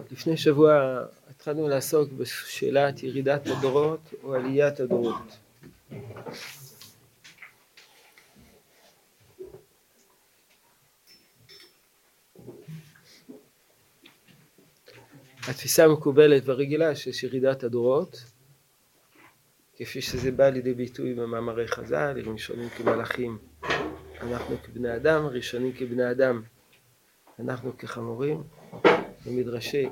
טוב, לפני שבוע התחלנו לעסוק בשאלת ירידת הדורות או עליית הדורות. התפיסה המקובלת והרגילה שיש ירידת הדורות, כפי שזה בא לידי ביטוי במאמרי חז"ל, ראשונים כמלאכים, אנחנו כבני אדם, ראשונים כבני אדם, אנחנו כחמורים, ומדרשי,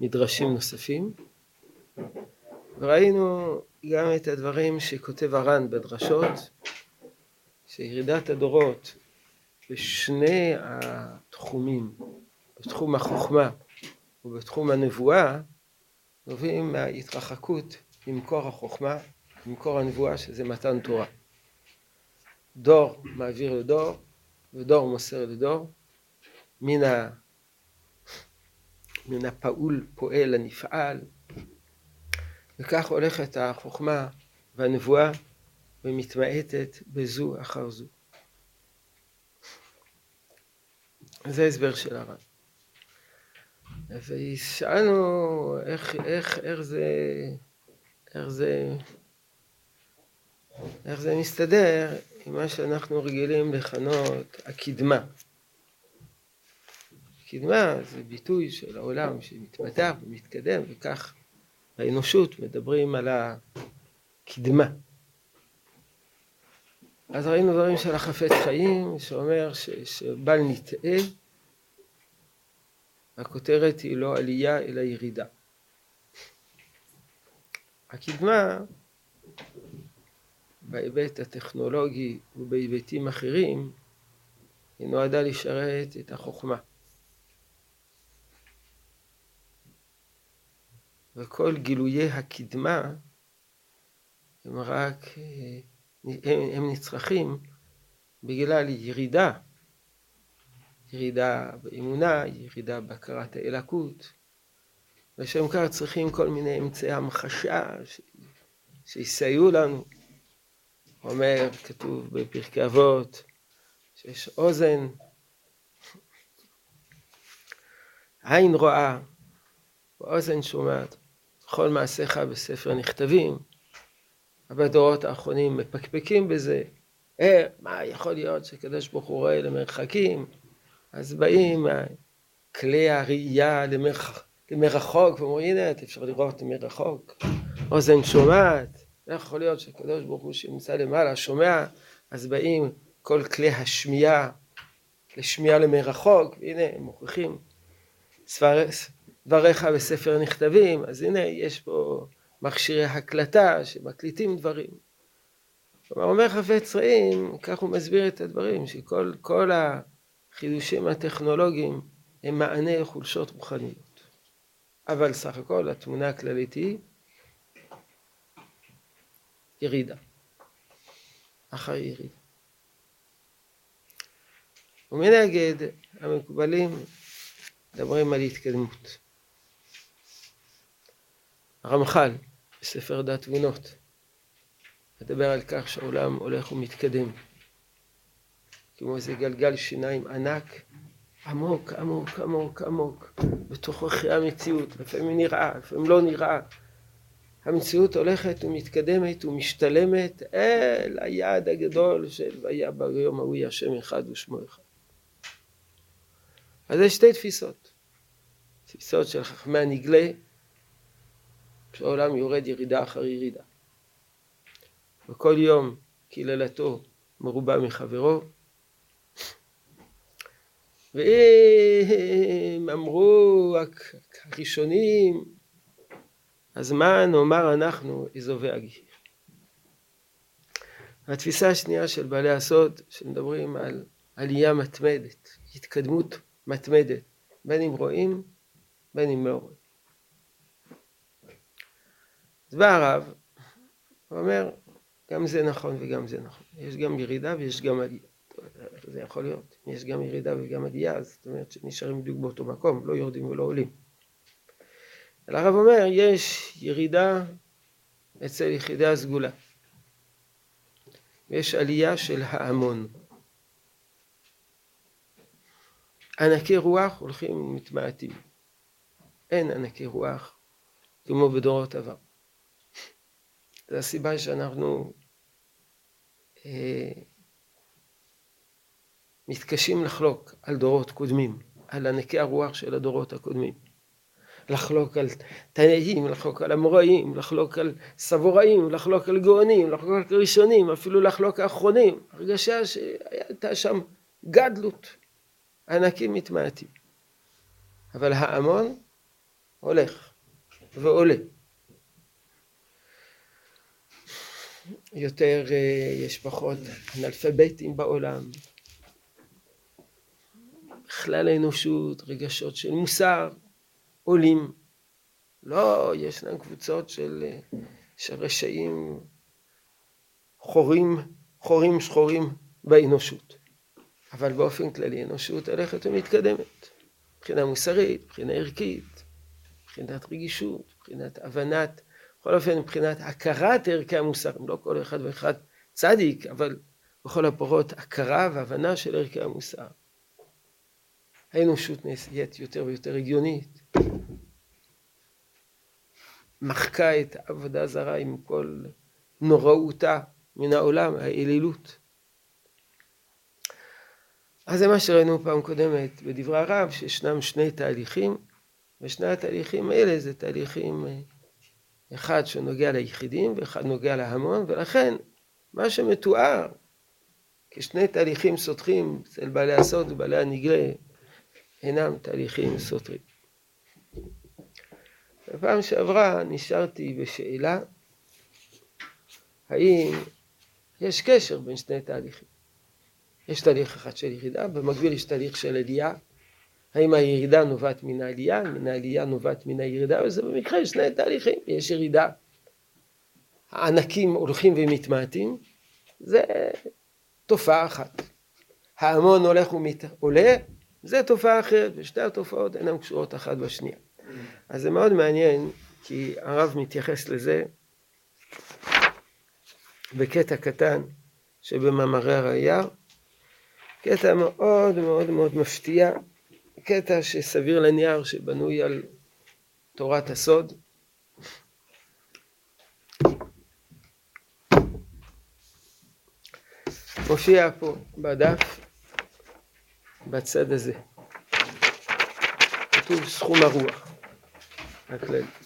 מדרשים נוספים. וראינו גם את הדברים שכותב הר"ן בדרשות, שירידת הדורות בשני התחומים, בתחום החוכמה ובתחום הנבואה, נובעים מההתרחקות ממקור החוכמה, ממקור הנבואה, שזה מתן תורה. דור מעביר לדור, ודור מוסר לדור, מן. מן הפעול פועל הנפעל, וכך הולכת החוכמה והנבואה ומתמעטת בזו אחר זו. זה הסבר של הרב. ושאלנו איך, איך, איך זה, איך זה, איך זה מסתדר עם מה שאנחנו רגילים לכנות הקדמה. קדמה זה ביטוי של העולם שמתפתח ומתקדם וכך האנושות מדברים על הקדמה. אז ראינו דברים של החפץ חיים שאומר ש, שבל נטעה הכותרת היא לא עלייה אלא ירידה. הקדמה בהיבט הטכנולוגי ובהיבטים אחרים היא נועדה לשרת את החוכמה. וכל גילויי הקדמה הם רק, הם, הם נצרכים בגלל ירידה, ירידה באמונה, ירידה בהכרת האלקות. לשם כך צריכים כל מיני אמצעי המחשה ש... שיסייעו לנו. אומר, כתוב בפרקי אבות, שיש אוזן, עין רואה, ואוזן שומעת. כל מעשיך בספר נכתבים, בדורות האחרונים מפקפקים בזה. אה, מה יכול להיות שקדוש ברוך הוא רואה למרחקים? אז באים כלי הראייה למרח, למרחוק, ואומרים הנה, אפשר לראות מרחוק. אוזן שומעת, איך יכול להיות שקדוש ברוך הוא שנמצא למעלה שומע, אז באים כל כלי השמיעה לשמיעה למרחוק, והנה הם מוכיחים. ספרס, דבריך בספר נכתבים, אז הנה יש פה מכשירי הקלטה שמקליטים דברים. כלומר אומר חפץ רעים, כך הוא מסביר את הדברים, שכל החידושים הטכנולוגיים הם מענה לחולשות רוחניות. אבל סך הכל התמונה הכללית היא ירידה. אחר ירידה. ומנגד המקובלים מדברים על התקדמות. הרמח"ל בספר דת תבונות מדבר על כך שהעולם הולך ומתקדם. כמו איזה גלגל שיניים ענק עמוק עמוק עמוק עמוק בתוככי המציאות. לפעמים נראה לפעמים לא נראה. המציאות הולכת ומתקדמת ומשתלמת אל היעד הגדול של והיה ביום ההוא השם אחד ושמו אחד אז יש שתי תפיסות. תפיסות של חכמי הנגלה שהעולם יורד ירידה אחר ירידה. וכל יום קללתו מרובה מחברו. ואם אמרו הראשונים, אז מה נאמר אנחנו אזובי הגיר? התפיסה השנייה של בעלי הסוד, שמדברים על עלייה מתמדת, התקדמות מתמדת, בין אם רואים, בין אם לא רואים. אז בא הרב, אומר, גם זה נכון וגם זה נכון. יש גם ירידה ויש גם עלייה. זה יכול להיות. יש גם ירידה וגם עלייה, זאת אומרת שנשארים בדיוק באותו מקום, לא יורדים ולא עולים. אלא הרב אומר, יש ירידה אצל יחידי הסגולה. ויש עלייה של ההמון. ענקי רוח הולכים ומתמעטים. אין ענקי רוח כמו בדורות עבר. זו הסיבה שאנחנו אה, מתקשים לחלוק על דורות קודמים, על ענקי הרוח של הדורות הקודמים. לחלוק על תנאים, לחלוק על אמוראים, לחלוק על סבוראים, לחלוק על גאונים, לחלוק על ראשונים, אפילו לחלוק על אחרונים. הרגשה שהייתה שם גדלות, ענקים מתמעטים. אבל ההמון הולך ועולה. יותר, אה, יש פחות אנאלפביתים בעולם. בכלל האנושות, רגשות של מוסר, עולים. לא, ישנן קבוצות של, אה, של רשעים חורים, חורים שחורים באנושות. אבל באופן כללי אנושות הולכת ומתקדמת. מבחינה מוסרית, מבחינה ערכית, מבחינת רגישות, מבחינת הבנת, בכל אופן מבחינת הכרת ערכי המוסר, לא כל אחד ואחד צדיק, אבל בכל הפורות הכרה והבנה של ערכי המוסר. האנושות נהיית יותר ויותר הגיונית. מחקה את העבודה הזרה עם כל נוראותה מן העולם, האלילות. אז זה מה שראינו פעם קודמת בדברי הרב, שישנם שני תהליכים, ושני התהליכים האלה זה תהליכים, אה, אחד שנוגע ליחידים ואחד נוגע להמון, ולכן מה שמתואר כשני תהליכים סותרים אצל בעלי הסוד ובעלי הנגלה, אינם תהליכים סותרים. בפעם שעברה נשארתי בשאלה האם יש קשר בין שני תהליכים. יש תהליך אחד של ירידה, במקביל יש תהליך של עלייה. האם הירידה נובעת מן העלייה, מן העלייה נובעת מן הירידה, וזה במקרה שני תהליכים, יש ירידה. הענקים הולכים ומתמעטים, זה תופעה אחת. ההמון הולך ועולה, זה תופעה אחרת, ושתי התופעות אינן קשורות אחת בשנייה. אז זה מאוד מעניין, כי הרב מתייחס לזה בקטע קטן שבמאמרי הראייה, קטע מאוד מאוד מאוד מפתיע, קטע שסביר לנייר שבנוי על תורת הסוד. מופיע פה בדף, בצד הזה. כתוב סכום הרוח הכללי.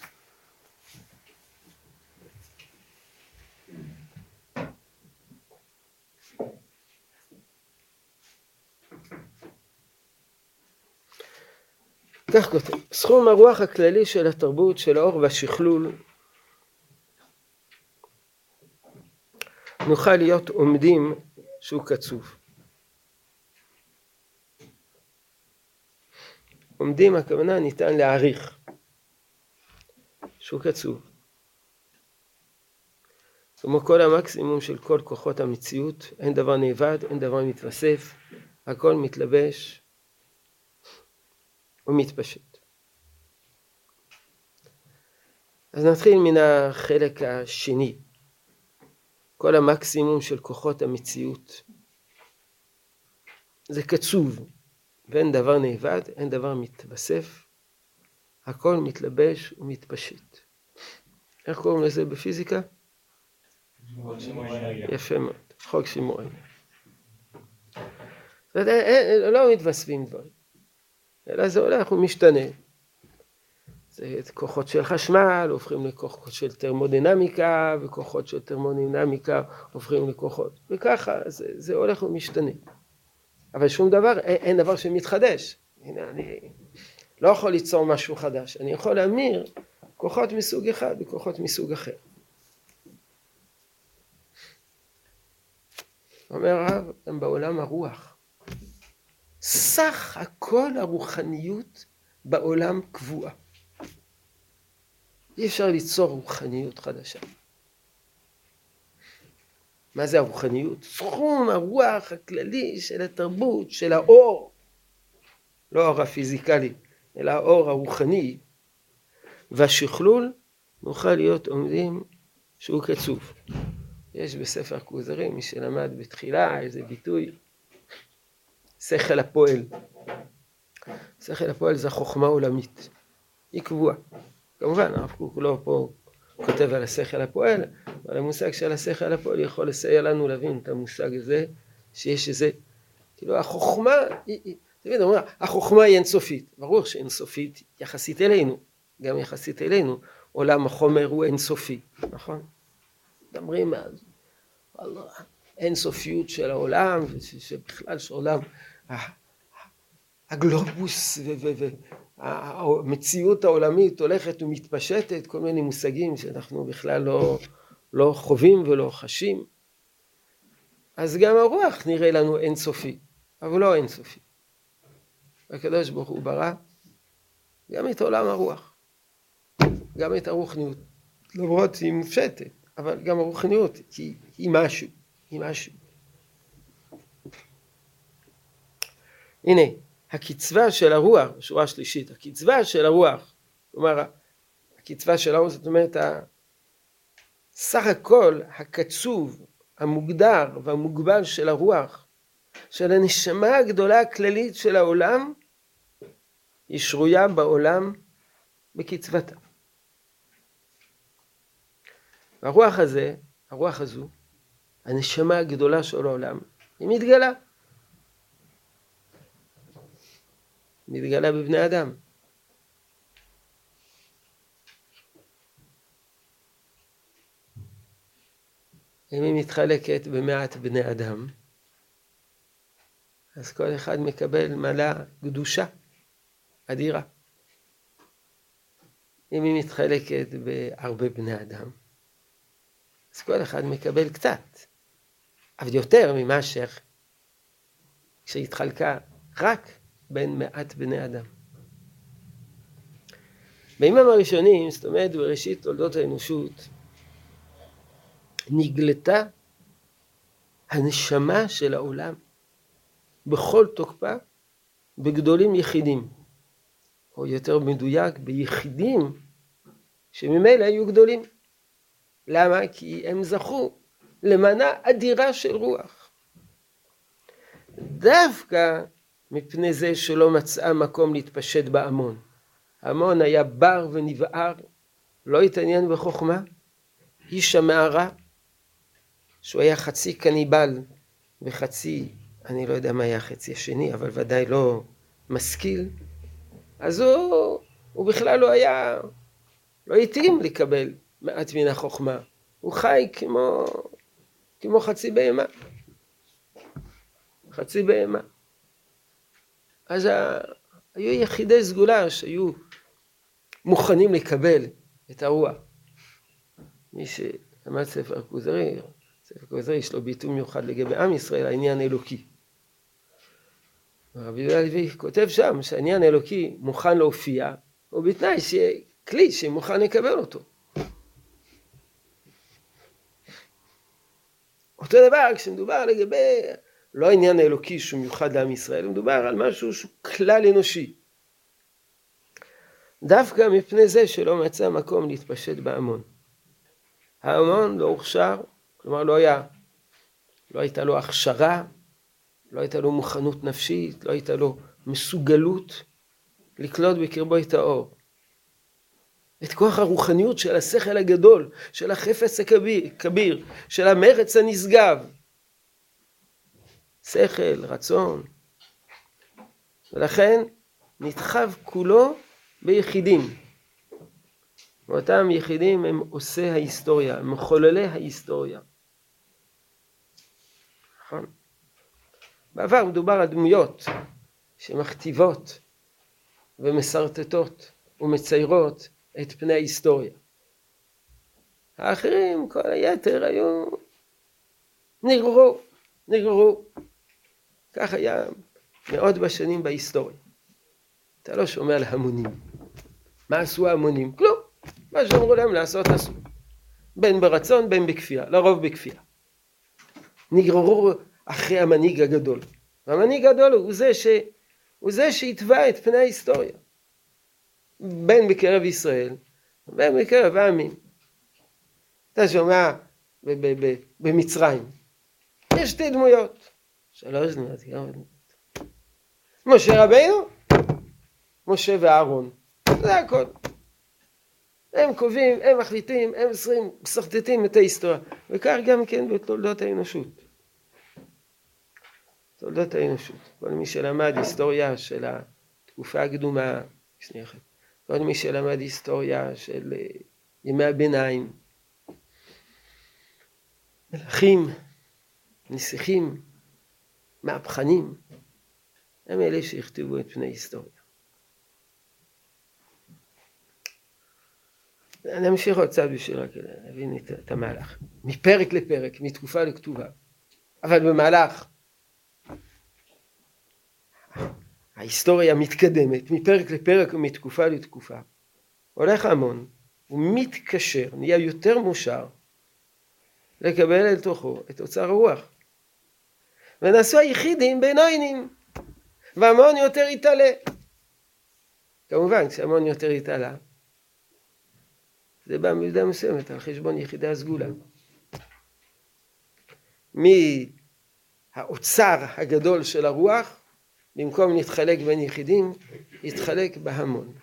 כך כותב, סכום הרוח הכללי של התרבות, של האור והשכלול, נוכל להיות עומדים שהוא קצוב. עומדים הכוונה ניתן להעריך שהוא קצוב. כמו כל המקסימום של כל כוחות המציאות, אין דבר נאבד, אין דבר מתווסף, הכל מתלבש ומתפשט. אז נתחיל מן החלק השני, כל המקסימום של כוחות המציאות. זה קצוב, ואין דבר נאבד, אין דבר מתווסף, הכל מתלבש ומתפשט. איך קוראים לזה בפיזיקה? יפה מאוד, חוק שימור. לא מתווספים דברים. אלא זה הולך ומשתנה. זה כוחות של חשמל הופכים לכוחות של תרמודינמיקה, וכוחות של תרמודינמיקה הופכים לכוחות, וככה זה, זה הולך ומשתנה. אבל שום דבר, אין, אין דבר שמתחדש. הנה, אני לא יכול ליצור משהו חדש, אני יכול להמיר כוחות מסוג אחד בכוחות מסוג אחר. אומר הרב, הם בעולם הרוח. סך הכל הרוחניות בעולם קבועה. אי אפשר ליצור רוחניות חדשה. מה זה הרוחניות? סכום הרוח הכללי של התרבות, של האור, לא האור הפיזיקלי, אלא האור הרוחני, והשכלול נוכל להיות עומדים שהוא קצוב. יש בספר כוזרים, מי שלמד בתחילה, איזה ביטוי, שכל הפועל. שכל הפועל זה החוכמה העולמית. היא קבועה. כמובן, הרב קוק לא פה כותב על השכל הפועל, אבל המושג של השכל הפועל יכול לסייע לנו להבין את המושג הזה, שיש איזה, כאילו החוכמה, תמיד אומרים, החוכמה היא אינסופית, ברור שאינסופית יחסית אלינו, גם יחסית אלינו, עולם החומר הוא אינסופי, נכון? מדברים על האינסופיות של העולם, ושבכלל שעולם, הגלובוס והמציאות העולמית הולכת ומתפשטת, כל מיני מושגים שאנחנו בכלל לא, לא חווים ולא חשים. אז גם הרוח נראה לנו אינסופי, אבל לא אינסופי. הקדוש ברוך הוא ברא גם את עולם הרוח, גם את הרוחניות, למרות שהיא מופשטת, אבל גם הרוחניות היא, היא משהו, היא משהו. הנה, הקצבה של הרוח, בשורה השלישית, הקצבה של הרוח, כלומר הקצבה של הרוח זאת אומרת סך הכל הקצוב, המוגדר והמוגבל של הרוח, של הנשמה הגדולה הכללית של העולם, היא שרויה בעולם בקצבתה. והרוח הזה, הרוח הזו, הנשמה הגדולה של העולם, היא מתגלה. מתגלה בבני אדם. אם היא מתחלקת במעט בני אדם, אז כל אחד מקבל מלא קדושה אדירה. אם היא מתחלקת בהרבה בני אדם, אז כל אחד מקבל קצת, אבל יותר ממאשר כשהתחלקה רק בין מעט בני אדם. בימים הראשונים, זאת אומרת בראשית תולדות האנושות, נגלתה הנשמה של העולם בכל תוקפה בגדולים יחידים, או יותר מדויק ביחידים שממילא היו גדולים. למה? כי הם זכו למנה אדירה של רוח. דווקא מפני זה שלא מצאה מקום להתפשט בהמון. ההמון היה בר ונבער, לא התעניין בחוכמה, איש המערה, שהוא היה חצי קניבל וחצי, אני לא יודע מה היה החצי השני, אבל ודאי לא משכיל, אז הוא, הוא בכלל לא היה, לא התאים לקבל מעט מן החוכמה. הוא חי כמו, כמו חצי בהמה. חצי בהמה. אז ה... היו יחידי סגולה שהיו מוכנים לקבל את הרוח. מי שלמד ספר כוזרי, ספר כוזרי יש לו ביטוי מיוחד לגבי עם ישראל, העניין האלוקי. רבי יהודה לוי כותב שם שהעניין האלוקי מוכן להופיע, ובתנאי שיהיה כלי שמוכן לקבל אותו. אותו דבר כשמדובר לגבי לא העניין האלוקי שהוא מיוחד לעם ישראל, מדובר על משהו שהוא כלל אנושי. דווקא מפני זה שלא מצא מקום להתפשט בהמון. ההמון לא הוכשר, כלומר לא היה, לא הייתה לו הכשרה, לא הייתה לו מוכנות נפשית, לא הייתה לו מסוגלות לקלוט בקרבו את האור. את כוח הרוחניות של השכל הגדול, של החפץ הכביר, של המרץ הנשגב, שכל, רצון. ולכן נדחב כולו ביחידים. ואותם יחידים הם עושי ההיסטוריה, הם מחוללי ההיסטוריה. נכון? בעבר מדובר על דמויות שמכתיבות ומשרטטות ומציירות את פני ההיסטוריה. האחרים, כל היתר, היו נגררו, נגררו. כך היה מאות בשנים בהיסטוריה. אתה לא שומע על המונים. מה עשו ההמונים? כלום. מה שאמרו להם לעשות עשו. בין ברצון בין בכפייה, לרוב בכפייה. נגררו אחרי המנהיג הגדול. והמנהיג הגדול הוא זה, ש... הוא זה שהתווה את פני ההיסטוריה. בין בקרב ישראל ובין בקרב העמים. אתה שומע במצרים, יש שתי דמויות. שלוש דמויות, כמה דמויות. משה רבינו, משה ואהרון, זה הכל. הם קובעים, הם מחליטים, הם מסרטטים את ההיסטוריה. וכך גם כן בתולדות האנושות. תולדות האנושות. כל מי שלמד היסטוריה של התקופה הקדומה, שנייה אחת, כל מי שלמד היסטוריה של אה, ימי הביניים, מלכים, נסיכים, מהפכנים, הם אלה שהכתיבו את פני היסטוריה. נמשיך עוד קצת בשביל רק להבין את המהלך. מפרק לפרק, מתקופה לכתובה. אבל במהלך ההיסטוריה מתקדמת, מפרק לפרק ומתקופה לתקופה. הולך המון, הוא מתקשר, נהיה יותר מאושר, לקבל אל תוכו את אוצר הרוח. ונעשו היחידים בינונים, והמון יותר יתעלה. כמובן, כשהמון יותר יתעלה, זה בא במידה מסוימת על חשבון יחידי הסגולה. מהאוצר הגדול של הרוח, במקום להתחלק בין יחידים, יתחלק בהמון.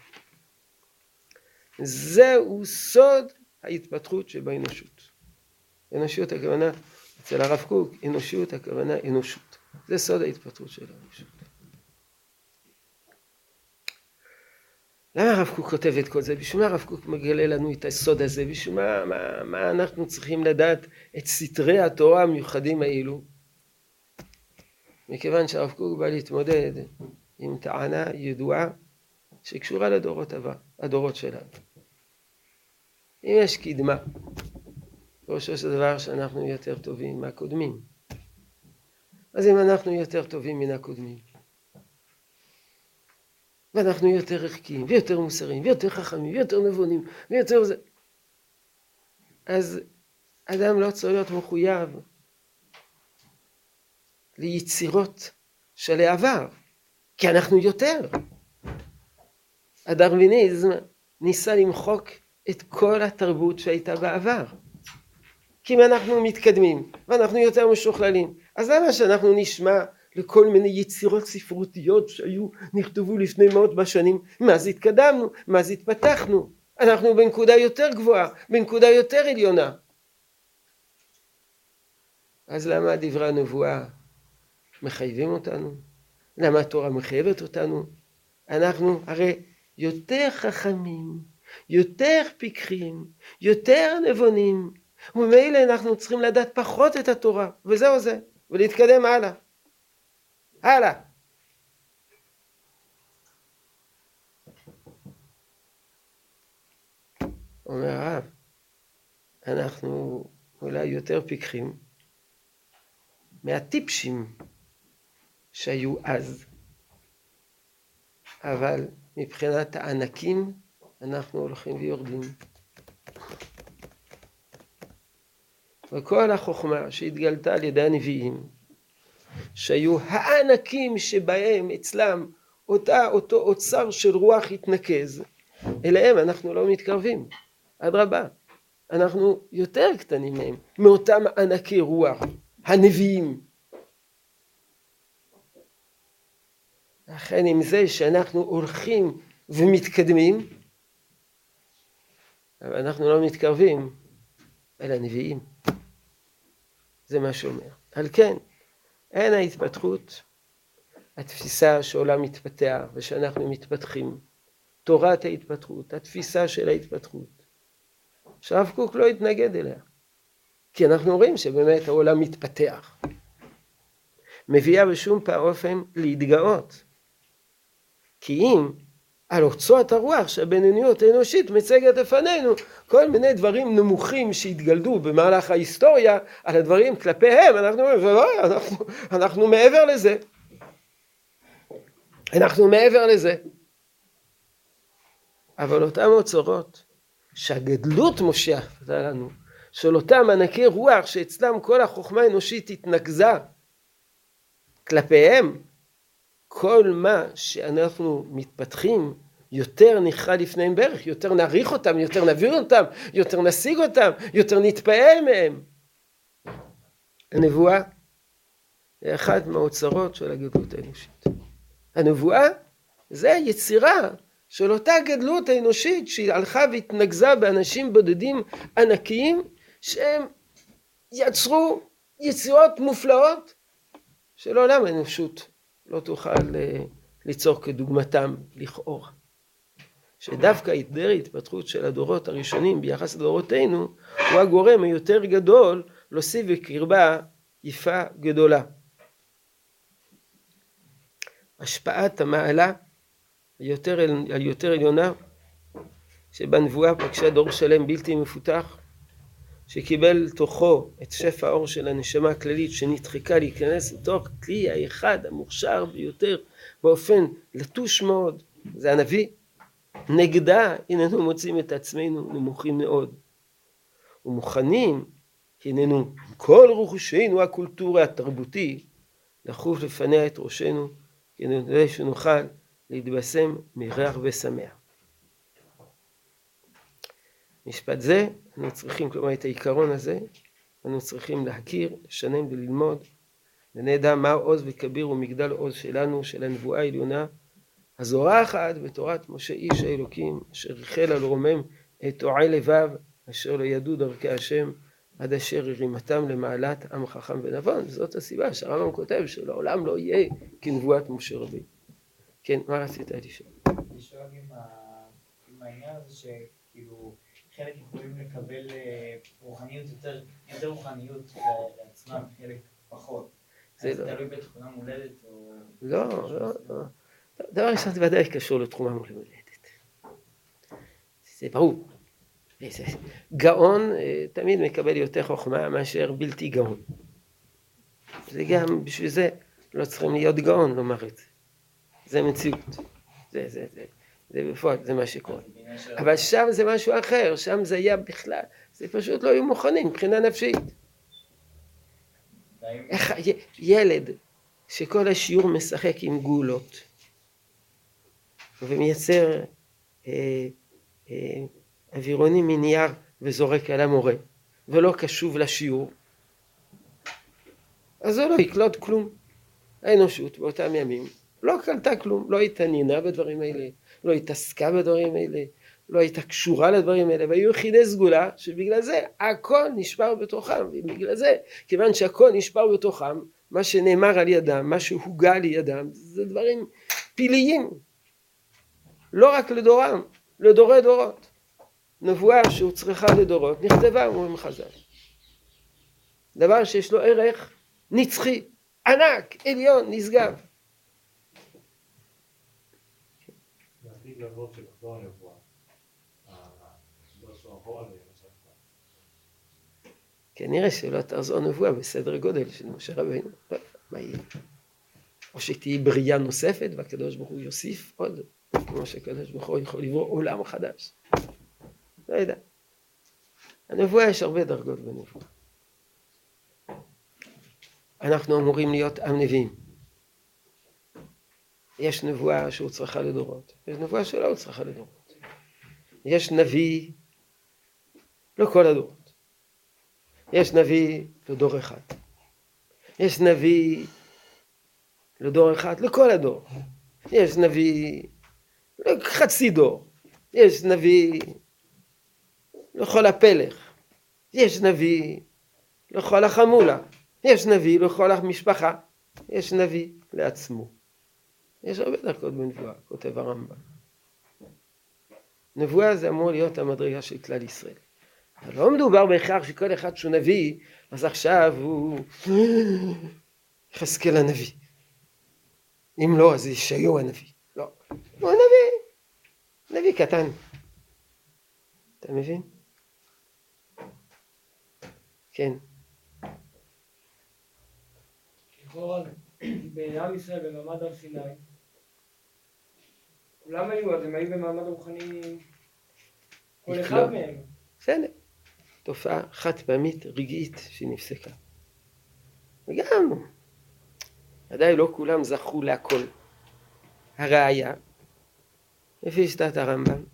זהו סוד ההתפתחות שבאנושות. אנושות הכוונה, אצל הרב קוק, אנושות הכוונה אנושות. זה סוד ההתפתחות של האנושות. למה הרב קוק כותב את כל זה? בשביל מה הרב קוק מגלה לנו את הסוד הזה? בשביל מה, מה, מה אנחנו צריכים לדעת את סתרי התורה המיוחדים האלו? מכיוון שהרב קוק בא להתמודד עם טענה ידועה שקשורה לדורות הבא, הדורות שלנו. אם יש קדמה, פירושו של דבר שאנחנו יותר טובים מהקודמים. אז אם אנחנו יותר טובים מן הקודמים, ואנחנו יותר ערכיים, ויותר מוסריים, ויותר חכמים, ויותר נבונים, ויותר זה. אז אדם לא צריך להיות מחויב ליצירות של העבר, כי אנחנו יותר. הדרוויניזם ניסה למחוק את כל התרבות שהייתה בעבר. כי אם אנחנו מתקדמים ואנחנו יותר משוכללים, אז למה שאנחנו נשמע לכל מיני יצירות ספרותיות שהיו, נכתבו לפני מאות בשנים, מאז התקדמנו, מאז התפתחנו, אנחנו בנקודה יותר גבוהה, בנקודה יותר עליונה. אז למה דברי הנבואה מחייבים אותנו? למה התורה מחייבת אותנו? אנחנו הרי יותר חכמים, יותר פיקחים, יותר נבונים, וממילא אנחנו צריכים לדעת פחות את התורה, וזהו זה, ולהתקדם הלאה. הלאה. אומר הרב, אנחנו אולי יותר פיקחים מהטיפשים שהיו אז, אבל מבחינת הענקים אנחנו הולכים ויורדים. וכל החוכמה שהתגלתה על ידי הנביאים שהיו הענקים שבהם אצלם אותה, אותו אוצר של רוח התנקז, אליהם אנחנו לא מתקרבים. אדרבה, אנחנו יותר קטנים מהם, מאותם ענקי רוח, הנביאים. לכן עם זה שאנחנו הולכים ומתקדמים, אבל אנחנו לא מתקרבים אל הנביאים. זה מה שאומר. על כן, אין ההתפתחות, התפיסה שעולם מתפתח ושאנחנו מתפתחים, תורת ההתפתחות, התפיסה של ההתפתחות, שהרב קוק לא התנגד אליה, כי אנחנו רואים שבאמת העולם מתפתח. מביאה בשום אופן להתגאות, כי אם על אוצרות הרוח שהבינוניות האנושית מצגת לפנינו כל מיני דברים נמוכים שהתגלדו במהלך ההיסטוריה על הדברים כלפיהם. אנחנו אומרים ולא אנחנו, אנחנו מעבר לזה. אנחנו מעבר לזה. אבל אותם אוצרות שהגדלות מושך לנו של אותם ענקי רוח שאצלם כל החוכמה האנושית התנקזה כלפיהם כל מה שאנחנו מתפתחים יותר נכרע לפניהם בערך, יותר נעריך אותם, יותר נביא אותם, יותר נשיג אותם, יותר נתפעל מהם. הנבואה היא אחת מהאוצרות של הגדלות האנושית. הנבואה זה יצירה של אותה גדלות האנושית שהיא הלכה והתנגזה באנשים בודדים ענקיים שהם יצרו יצירות מופלאות שלעולם האנושות לא תוכל אה, ליצור כדוגמתם לכאורה. שדווקא היעדר ההתפתחות של הדורות הראשונים ביחס לדורותינו הוא הגורם היותר גדול להוסיף בקרבה יפה גדולה. השפעת המעלה היותר, היותר עליונה שבנבואה פגשה דור שלם בלתי מפותח שקיבל תוכו את שפע האור של הנשמה הכללית שנדחקה להיכנס לתוך כלי האחד המוכשר ביותר באופן לטוש מאוד. זה הנביא. נגדה הננו מוצאים את עצמנו נמוכים מאוד. ומוכנים הננו כל רכושנו הקולטורי התרבותי לחוף לפניה את ראשנו כדי שנוכל להתבשם מריח ושמח. משפט זה, אנו צריכים, כלומר את העיקרון הזה, אנו צריכים להכיר, לשנן וללמוד, ונדע מה עוז וכביר ומגדל עוז שלנו, של הנבואה העליונה, הזורחת בתורת משה איש האלוקים, אשר החל על רומם את תועי לבב, אשר לא ידעו דרכי השם, עד אשר הרימתם למעלת עם חכם ונבון. זאת הסיבה שהרמב"ם כותב שלעולם לא יהיה כנבואת משה רבינו. כן, מה רצית לשאול? לשאול עם העניין הזה שכאילו חלק יכולים לקבל אה, רוחניות יותר, יותר רוחניות לעצמם, חלק פחות. זה לא... תלוי בתכונה מולדת או... לא, לא, לא. דבר ראשון זה ודאי קשור לתחומה מולדת. זה ברור. גאון אה, תמיד מקבל יותר חוכמה מאשר בלתי גאון. זה גם, בשביל זה לא צריכים להיות גאון לומר את זה. זה מציאות. זה, זה, זה, זה בפועל, זה מה שקורה. אבל שם זה משהו אחר, שם זה היה בכלל, זה פשוט לא היו מוכנים מבחינה נפשית. איך ילד שכל השיעור משחק עם גולות ומייצר אה, אה, אווירונים מנייר וזורק על המורה ולא קשוב לשיעור אז הוא לא יקלוט כלום. האנושות באותם ימים לא קלטה כלום, לא התעניינה בדברים האלה, לא התעסקה בדברים האלה, לא הייתה קשורה לדברים האלה, והיו יחידי סגולה שבגלל זה הכל נשבר בתוכם, ובגלל זה, כיוון שהכל נשבר בתוכם, מה שנאמר על ידם, מה שהוגה על ידם, זה דברים פיליים, לא רק לדורם, לדורי דורות. נבואה שהוצרכה לדורות, נכתבה, אומרים חז"ל. דבר שיש לו ערך נצחי, ענק, עליון, נשגב. כנראה שלא תחזור נבואה בסדר גודל של משה רבינו. מה יהיה? או שתהיה בריאה נוספת והקדוש ברוך הוא יוסיף עוד, כמו שהקדוש ברוך הוא יכול לברוא עולם חדש. לא יודע. הנבואה יש הרבה דרגות בנבואה. אנחנו אמורים להיות עם נביאים. יש נבואה שהוצרכה לדורות, יש נבואה שלא הוצרכה לדורות. יש נביא לכל הדורות. יש נביא לדור אחד. יש נביא לדור אחד, לכל הדור. יש נביא לחצי דור. יש נביא לכל הפלך. יש נביא לכל החמולה. יש נביא לכל המשפחה. יש נביא לעצמו. יש הרבה דרכות בנבואה, כותב הרמב"ם. נבואה זה אמור להיות המדרגה של כלל ישראל. אבל לא מדובר בהכרח שכל אחד שהוא נביא, אז עכשיו הוא יחזקאל הנביא. אם לא, אז ישעיהו הנביא. לא. הוא נביא. נביא קטן. אתה מבין? כן. לכאורה בעם ישראל במעמד הר סיני כולם היו, אז הם היו במעמד רוחני כל אחד מהם. בסדר. תופעה חד פעמית רגעית שנפסקה. וגם, ודאי לא כולם זכו להכל. הראיה, לפי שיטת הרמב"ם,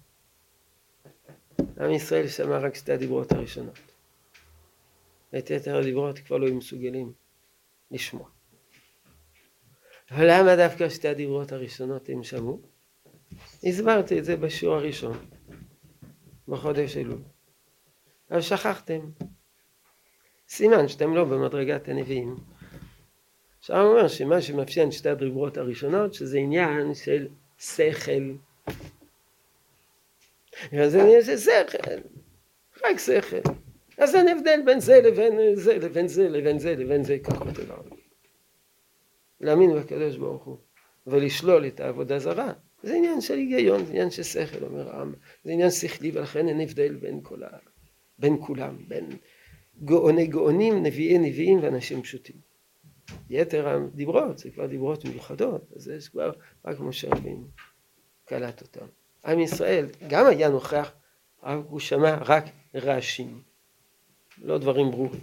עם ישראל שמע רק שתי הדיברות הראשונות. ואת יתר הדיברות כבר לא היו מסוגלים לשמוע. אבל למה דווקא שתי הדיברות הראשונות הם שמעו? הסברתי את זה בשיעור הראשון, בחודש אלול. אבל שכחתם. סימן שאתם לא במדרגת הנביאים. הוא אומר שמה שמאפיין שתי הדריברות הראשונות, שזה עניין של שכל. אז זה עניין של שכל, רק שכל. אז אין הבדל בין זה לבין זה, לבין זה, לבין זה, לבין זה, כך כותב הרב. להאמין בקדוש ברוך הוא ולשלול את העבודה זרה, זה עניין של היגיון, זה עניין של שכל, אומר העם, זה עניין שכלי ולכן אין הבדל בין, כל ה... בין כולם, בין גאוני גאונים, נביאי נביאים ואנשים פשוטים. יתר הדיברות זה כבר דיברות מיוחדות, אז יש כבר רק משה רבינו קלט אותם. עם ישראל גם היה נוכח, רק הוא שמע רק רעשים, לא דברים ברורים.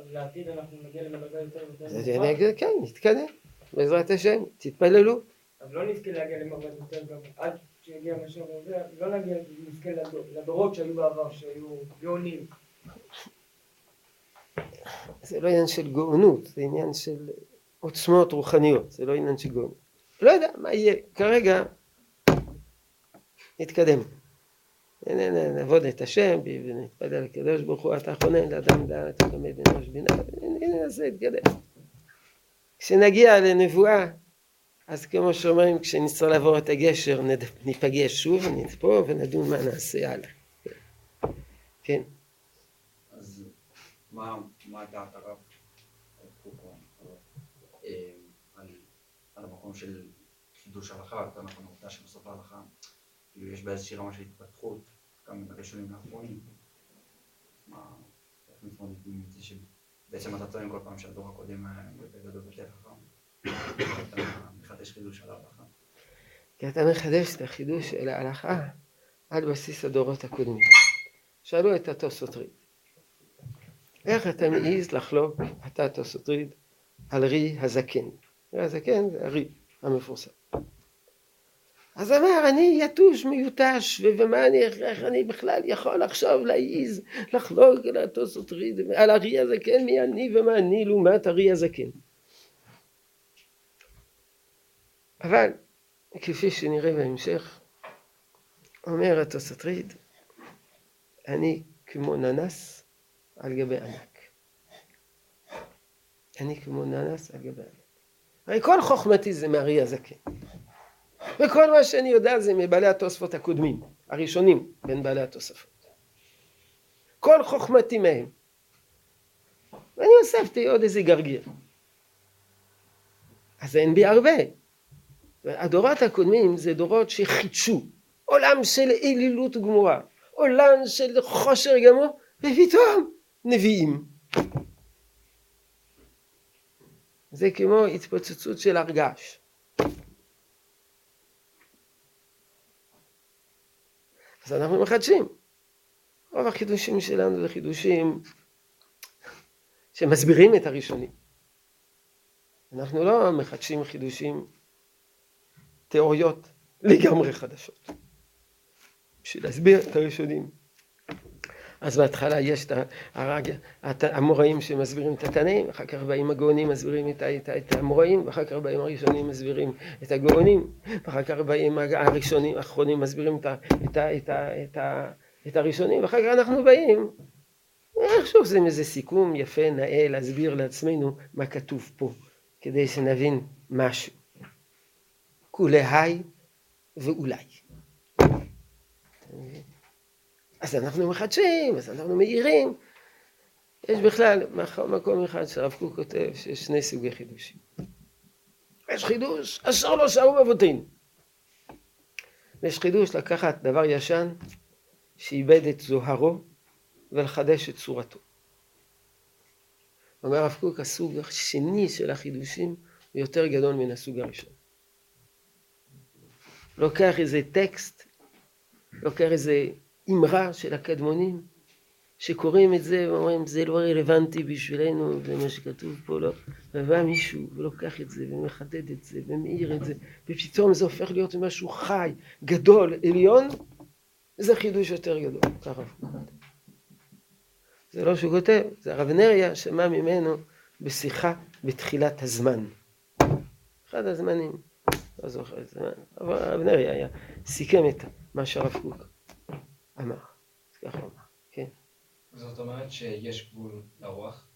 אז לעתיד אנחנו נגיע למדרגה יותר ויותר כן, נתקדם, בעזרת השם, תתפללו. אז לא נזכה להגיע למדרגה יותר גבוה, עד שיגיע משה רבינו, לא נגיע, נזכה לדורות שהיו בעבר, שהיו גאונים. זה לא עניין של גאונות, זה עניין של עוצמות רוחניות, זה לא עניין של גאונות. לא יודע מה יהיה, כרגע נתקדם. נעבוד את השם ונתפלל לקדוש ברוך הוא אתה חונן לאדם דעת ולמד אנוש בינה ננסה להתקדם. כשנגיע לנבואה אז כמו שאומרים כשנצטרך לעבור את הגשר ניפגש שוב נפה ונדון מה נעשה הלאה. כן. אז מה דעת הרב אה, על המקום של חידוש הלכה, יותר נכון העובדה שבסוף ההלכה כאילו יש בה איזושהי רמה של התפתחות גם בראשונים לאחרונים. מה, איך מתמודדים עם זה שבעצם אתה טוען כל פעם שהדור הקודם היה יותר גדול ויותר חכם, מחדש חידוש על ההלכה. כי אתה מחדש את החידוש של ההלכה על בסיס הדורות הקודמים. שאלו את התוספות איך אתה מעז לחלוק, אתה התוספות על רי הזקן. רי הזקן זה הרי המפורסם. אז אמר אני יתוש מיותש ומה אני, איך אני בכלל יכול לחשוב להעיז לחלוק על התוספות על הרי הזקן מי אני ומה אני לעומת הרי הזקן אבל כפי שנראה בהמשך אומר התוספות אני כמו ננס על גבי ענק אני כמו ננס על גבי ענק הרי כל חוכמתי זה מארי הזקן וכל מה שאני יודע זה מבעלי התוספות הקודמים, הראשונים בין בעלי התוספות. כל חוכמתי מהם. ואני הוספתי עוד איזה גרגיר. אז אין בי הרבה. הדורות הקודמים זה דורות שחידשו עולם של אלילות גמורה, עולם של חושר גמור, ופתאום נביאים. זה כמו התפוצצות של הרגש. אז אנחנו מחדשים. רוב החידושים שלנו זה חידושים שמסבירים את הראשונים. אנחנו לא מחדשים חידושים, תיאוריות לגמרי חדשות. בשביל להסביר את הראשונים. אז בהתחלה יש את הרג, המוראים שמסבירים את התנאים, אחר כך באים הגאונים מסבירים את, את, את המוראים, ואחר כך באים הראשונים מסבירים את הגאונים, ואחר כך באים הראשונים, האחרונים מסבירים את, את, את, את, את הראשונים, ואחר כך אנחנו באים, איכשהו זה איזה סיכום יפה, נאה, להסביר לעצמנו מה כתוב פה, כדי שנבין משהו. כולי היי ואולי. אז אנחנו מחדשים, אז אנחנו מאירים. יש בכלל מקום אחד שהרב קוק כותב שיש שני סוגי חידושים. יש חידוש אשר לא שרו אבותינו. ויש חידוש לקחת דבר ישן שאיבד את זוהרו ולחדש את צורתו. אומר הרב קוק, הסוג השני של החידושים הוא יותר גדול מן הסוג הראשון. לוקח איזה טקסט, לוקח איזה אמרה של הקדמונים, שקוראים את זה ואומרים זה לא רלוונטי בשבילנו, זה מה שכתוב פה, לא, ובא מישהו ולוקח את זה ומחדד את זה ומאיר את זה, ופתאום זה הופך להיות משהו חי, גדול, עליון, זה חידוש יותר גדול, ככה. זה לא שהוא כותב, זה הרב נריה שמע ממנו בשיחה בתחילת הזמן. אחד הזמנים. לא זוכר את זה, אבל אבנרי היה, סיכם את מה שהרב קוק אמר, ככה הוא אמר, כן. זאת אומרת שיש גבול לרוח?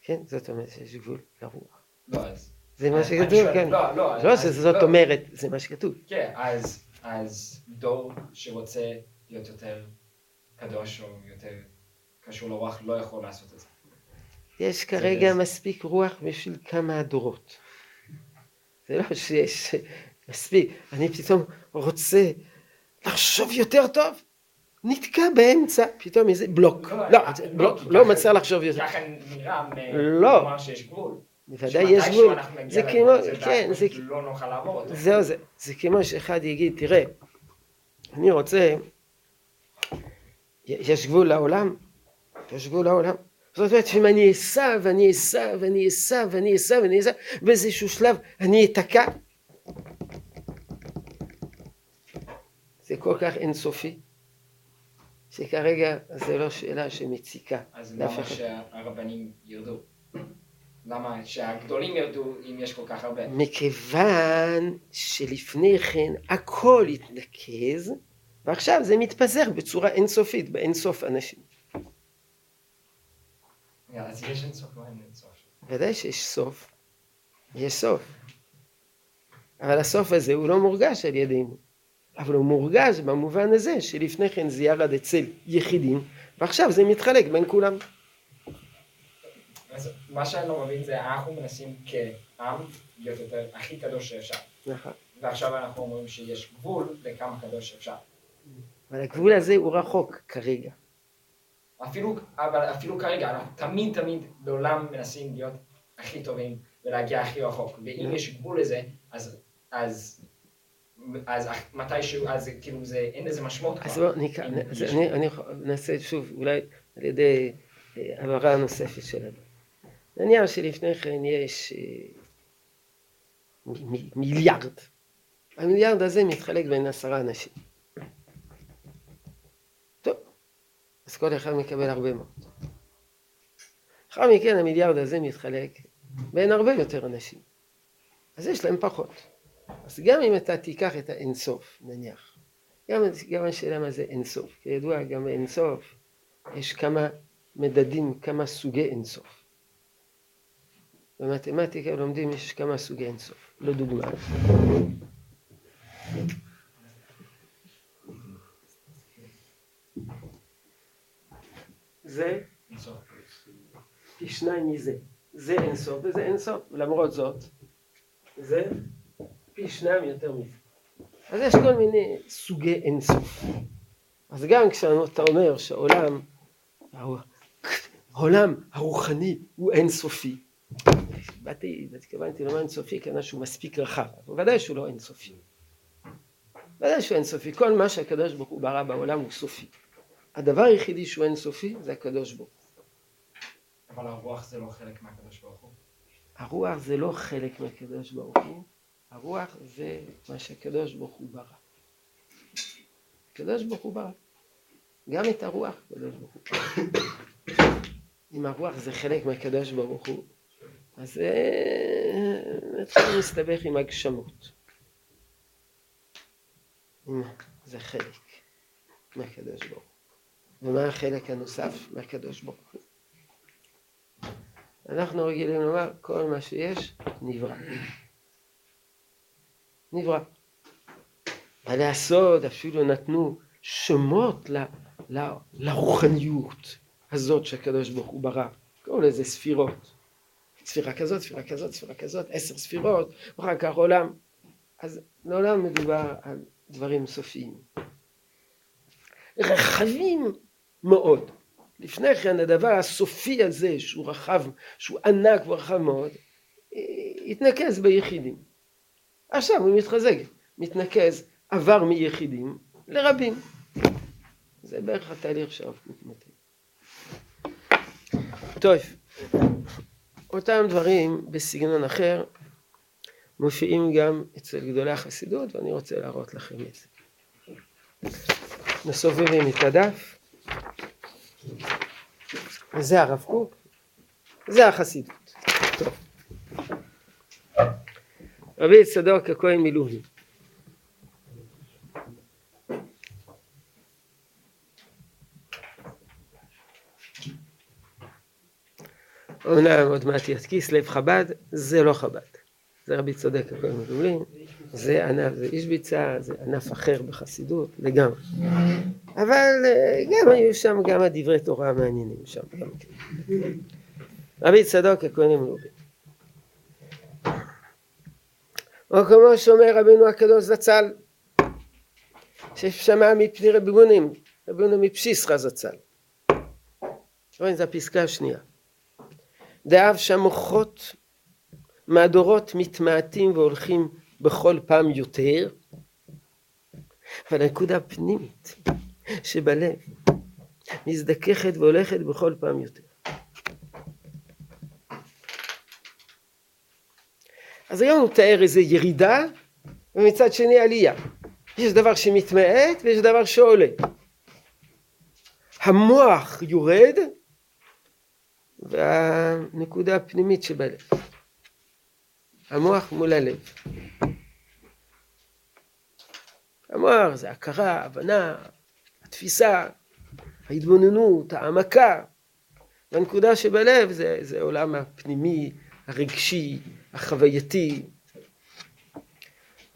כן, זאת אומרת שיש גבול לרוח. לא, אז... זה מה אני שכתוב, כן. לא, לא, לא אז- שזאת לא. אומרת, זה מה שכתוב. כן, אז, אז דור שרוצה להיות יותר קדוש או יותר קשור לרוח לא יכול לעשות את זה. יש כרגע מספיק רוח בשביל כמה דורות. זה לא שיש מספיק, אני פתאום רוצה לחשוב יותר טוב, נתקע באמצע, פתאום איזה בלוק. לא, זה בלוק, כי לא מצליח לחשוב יותר. ככה נראה לא. שיש גבול. בוודאי יש גבול. זה כמו, כן, זה לא נוכל לעבור אותו. זהו זה, זה כמו שאחד יגיד, תראה, אני רוצה, יש גבול לעולם, יש גבול לעולם. זאת אומרת שאם אני אסע ואני אסע ואני אסע ואני אסע ואני אסע, באיזשהו שלב אני אתקע. זה כל כך אינסופי, שכרגע זה לא שאלה שמציקה. אז למה. שהרבנים ירדו? למה שהגדולים ירדו אם יש כל כך הרבה? מכיוון שלפני כן הכל התנקז, ועכשיו זה מתפזר בצורה אינסופית, באינסוף אנשים. אז יש אינסוף או אין אינסוף? ודאי שיש סוף, יש סוף. אבל הסוף הזה הוא לא מורגש על ידינו. אבל הוא מורגש במובן הזה שלפני כן זה ירד אצל יחידים, ועכשיו זה מתחלק בין כולם. אז מה שאני לא מבין זה אנחנו מנסים כעם להיות יותר הכי קדוש שאפשר. נכון. ועכשיו אנחנו אומרים שיש גבול לכמה קדוש שאפשר. אבל הגבול הזה הוא רחוק כרגע. אפילו, אבל אפילו כרגע אנחנו תמיד תמיד לעולם מנסים להיות הכי טובים ולהגיע הכי רחוק. ואם Mm. יש גבול לזה, אז, אז, אז מתישהו, אז כאילו זה, אין לזה משמעות אז כבר. בואו נקרא, אז יש- אני, אני נעשה שוב, אולי על ידי אה, הבהרה נוספת שלנו. נניח שלפני כן יש אה, מ- מ- מיליארד. המיליארד הזה מתחלק בין עשרה אנשים. טוב, אז כל אחד מקבל הרבה מאוד. לאחר מכן המיליארד הזה מתחלק בין הרבה יותר אנשים. אז יש להם פחות. אז גם אם אתה תיקח את האינסוף, נניח, גם, גם השאלה מה זה אינסוף. כידוע, גם באינסוף יש כמה מדדים, כמה סוגי אינסוף. במתמטיקה לומדים יש כמה סוגי אינסוף. לדוגמה, זה. פי שניים מזה. זה אינסוף וזה אינסוף. למרות זאת, זה פי שניים יותר מזה. אז יש כל מיני סוגי אינסוף. אז גם כשאתה אומר שהעולם, העולם הרוחני הוא אינסופי. באתי, התכוונתי לומר אינסופי כנראה שהוא מספיק רחב, אבל ודאי שהוא לא אינסופי. ודאי שהוא אינסופי. כל מה שהקדוש ברוך הוא ברא בעולם הוא סופי. הדבר היחידי שהוא אינסופי זה הקדוש ברוך הוא. אבל הרוח זה לא חלק מהקדוש ברוך הוא. הרוח זה לא חלק מהקדוש ברוך הוא, הרוח זה מה שהקדוש ברוך הוא ברא. הקדוש ברוך הוא ברא. גם את הרוח הקדוש ברוך הוא ברא. אם הרוח זה חלק מהקדוש ברוך הוא, אז אה, נתחיל להסתבך עם הגשמות. זה חלק מהקדוש ברוך הוא. ומה החלק הנוסף מהקדוש ברוך הוא? אנחנו רגילים לומר כל מה שיש נברא. נברא. בעלי הסוד אפילו נתנו שמות ל, ל, לרוחניות הזאת שהקדוש ברוך הוא ברא. קראו לזה ספירות. ספירה כזאת, ספירה כזאת, ספירה כזאת, עשר ספירות, ואחר כך עולם. אז לעולם מדובר על דברים סופיים. רחבים מאוד. לפני כן הדבר הסופי הזה שהוא רחב, שהוא ענק ורחב מאוד, אה, התנקז ביחידים. עכשיו הוא מתחזק, מתנקז, עבר מיחידים לרבים. זה בערך התהליך קוק מתאר. טוב, אותם דברים בסגנון אחר מופיעים גם אצל גדולי החסידות ואני רוצה להראות לכם את זה. מסובבים את הדף. זה הרב קוק, זה החסידות. רבי צדוק הכהן מלובלין. אומנם עוד מעט ידקיס לב חב"ד, זה לא חב"ד. זה רבי צודק הכהן מלובלין, זה ענף, זה איש ביצה, זה ענף אחר בחסידות, לגמרי. אבל אה, גם היו שם גם הדברי תורה המעניינים שם גם כן. רבי צדוק הכהן מלובלין. או כמו שאומר רבינו הקדוש זצ"ל, ששמע מפני רביונים, רבינו מפשיסחה זצ"ל. רואים, זו הפסקה השנייה. דאב שהמוחות מהדורות מתמעטים והולכים בכל פעם יותר, אבל הנקודה הפנימית שבלב מזדככת והולכת בכל פעם יותר. אז היום הוא מתאר איזו ירידה ומצד שני עלייה. יש דבר שמתמעט ויש דבר שעולה. המוח יורד והנקודה הפנימית שבלב. המוח מול הלב. המוח זה הכרה, הבנה, התפיסה, ההתבוננות, העמקה. והנקודה שבלב זה, זה עולם הפנימי, הרגשי, החווייתי.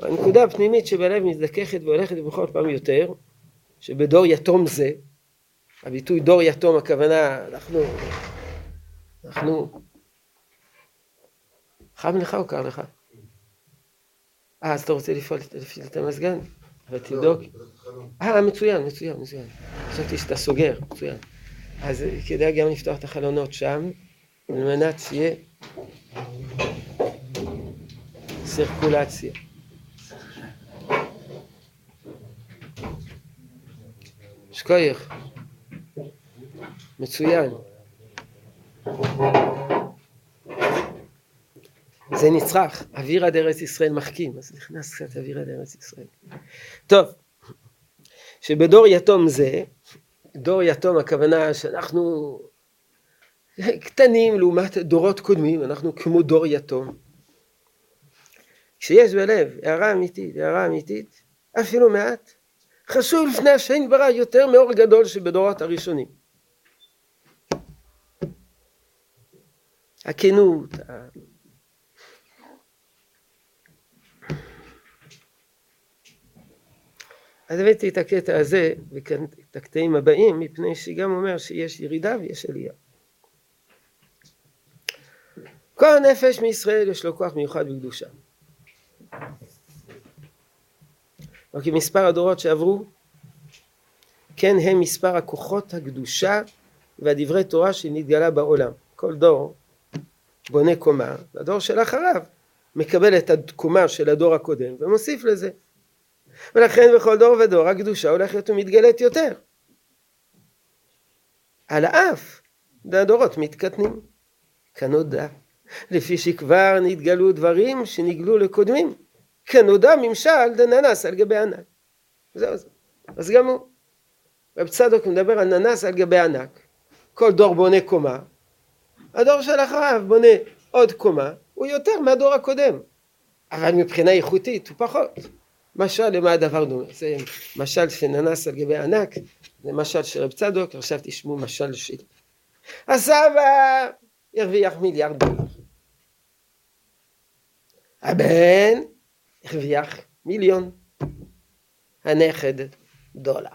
והנקודה הפנימית שבלב מזדככת והולכת בכל פעם יותר, שבדור יתום זה, הביטוי דור יתום הכוונה, אנחנו, אנחנו, חם לך או קר לך? אה, אז אתה רוצה לפעול, להפעיל את המזגן? אבל תבדוק. אה, מצוין, מצוין, מצוין. חשבתי שאתה סוגר, מצוין. אז כדאי גם לפתוח את החלונות שם, על מנת שיהיה סירקולציה. שכוייך. מצוין. זה נצרך, אוויר עד ארץ ישראל מחכים, אז נכנס קצת אוויר עד ארץ ישראל. טוב, שבדור יתום זה, דור יתום הכוונה שאנחנו קטנים לעומת דורות קודמים, אנחנו כמו דור יתום. כשיש בלב הערה אמיתית, הערה אמיתית, אפילו מעט, חשוב לפני השם ברא יותר מאור גדול שבדורות הראשונים. הכנות, אז הבאתי את הקטע הזה ואת הקטעים הבאים מפני שגם אומר שיש ירידה ויש עלייה. כל נפש מישראל יש לו כוח מיוחד בקדושה. רק כי מספר הדורות שעברו כן הם מספר הכוחות הקדושה והדברי תורה שנתגלה בעולם. כל דור בונה קומה, והדור שלאחריו מקבל את הקומה של הדור הקודם ומוסיף לזה. ולכן בכל דור ודור הקדושה הולכת ומתגלית יותר. על האף והדורות מתקטנים. כנודע, לפי שכבר נתגלו דברים שנגלו לקודמים. כנודע ממשל דננס על גבי ענק. זהו זה. אז גם הוא. רב צדוק מדבר על ננס על גבי ענק. כל דור בונה קומה. הדור שלאחריו בונה עוד קומה, הוא יותר מהדור הקודם. אבל מבחינה איכותית הוא פחות. משל למה הדבר דומה? זה משל שננס על גבי ענק, זה משל של רב צדוק, עכשיו תשמעו משל שלי. הסבא הרוויח מיליארד דולר. הבן הרוויח מיליון. הנכד דולר.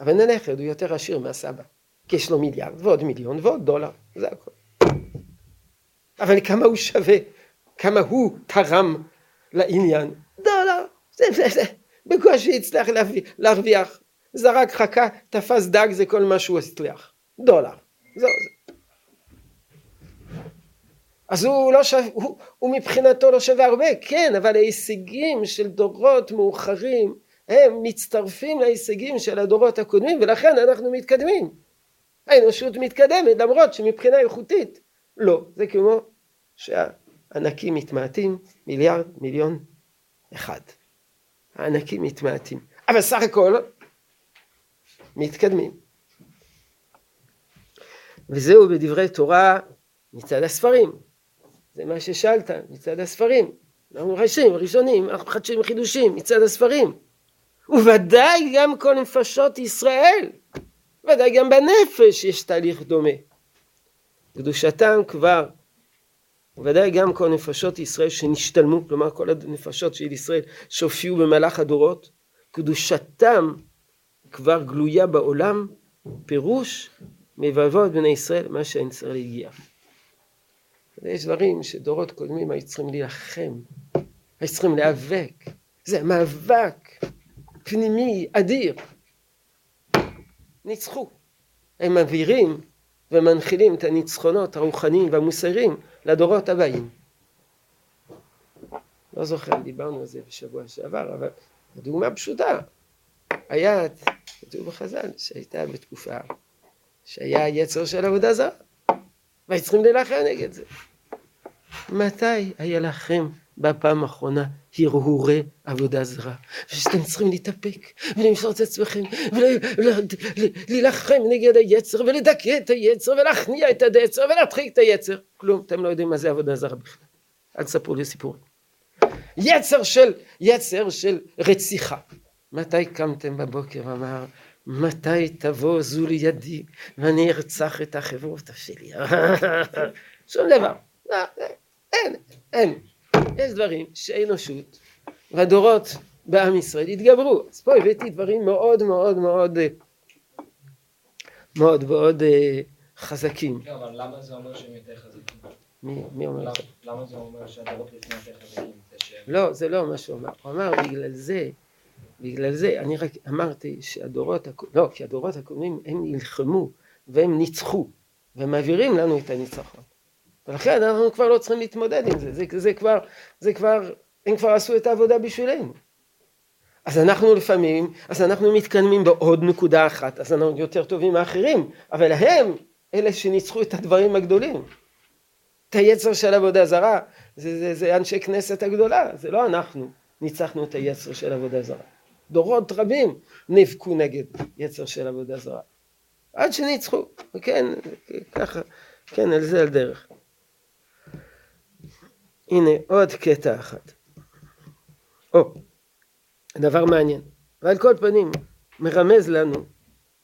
אבל הנכד הוא יותר עשיר מהסבא, כי יש לו מיליארד ועוד מיליון ועוד דולר, זה הכל. אבל כמה הוא שווה, כמה הוא תרם לעניין, דולר, זה, זה, זה, בקושי הצליח להרוויח, זרק חכה, תפס דג, זה כל מה שהוא הצליח, דולר, זהו זה. אז הוא לא שווה, הוא, הוא מבחינתו לא שווה הרבה, כן, אבל ההישגים של דורות מאוחרים הם מצטרפים להישגים של הדורות הקודמים ולכן אנחנו מתקדמים. האנושות מתקדמת למרות שמבחינה איכותית לא, זה כמו שהענקים מתמעטים מיליארד מיליון אחד. הענקים מתמעטים. אבל סך הכל מתקדמים. וזהו בדברי תורה מצד הספרים. זה מה ששאלת, מצד הספרים. אנחנו ראשים, ראשונים, אנחנו מחדשים חידושים מצד הספרים. וודאי גם כל נפשות ישראל, ודאי גם בנפש יש תהליך דומה. קדושתם כבר, ודאי גם כל נפשות ישראל שנשתלמו, כלומר כל הנפשות של ישראל שהופיעו במהלך הדורות, קדושתם כבר גלויה בעולם, פירוש מבבות בני ישראל, מה שאין צריך להגיע. יש דברים שדורות קודמים היו צריכים להילחם, היו צריכים להיאבק, זה מאבק פנימי אדיר. ניצחו. הם מבהירים ומנחילים את הניצחונות הרוחניים והמוסריים לדורות הבאים. לא זוכר אם דיברנו על זה בשבוע שעבר, אבל הדוגמה פשוטה. היה, כתוב בחז"ל, שהייתה בתקופה שהיה יצר של עבודה זרה, והיו צריכים להילחם נגד זה. מתי היה לכם בפעם האחרונה הרהורי עבודה זרה? ושאתם צריכים להתאפק ולמסור את עצמכם ולהילחם נגד היצר ולדכא את היצר ולהכניע את היצר ולהדחיק את היצר. כלום, אתם לא יודעים מה זה עבודה זרה בכלל. אל תספרו לי סיפורים. יצר של, יצר של רציחה. מתי קמתם בבוקר ואמר מתי תבוא זו לידי ואני ארצח את החברות שלי? שום דבר. לא, אין, אין. יש דברים שאנושות והדורות בעם ישראל התגברו. אז פה הבאתי דברים מאוד מאוד מאוד מאוד מאוד חזקים. לא, אבל למה זה אומר שהם יותר חזקים? מי, מי אומר? למה זה אומר שהדורות לפני יותר חזקים? לא, זה לא מה שהוא אמר. הוא אמר בגלל זה, בגלל זה, אני רק אמרתי שהדורות, לא, כי הדורות הקודמים הם נלחמו והם ניצחו ומעבירים לנו את הניצחון. ולכן אנחנו כבר לא צריכים להתמודד עם זה, זה, זה כבר, זה כבר, הם כבר עשו את העבודה בשבילנו. אז אנחנו לפעמים, אז אנחנו מתקדמים בעוד נקודה אחת, אז אנחנו יותר טובים מאחרים, אבל הם אלה שניצחו את הדברים הגדולים. את היצר של עבודה זרה, זה, זה, זה אנשי כנסת הגדולה, זה לא אנחנו ניצחנו את היצר של עבודה זרה. דורות רבים נאבקו נגד יצר של עבודה זרה. עד שניצחו, כן, ככה, כן, על זה על דרך. הנה עוד קטע אחד. או, דבר מעניין. ועל כל פנים, מרמז לנו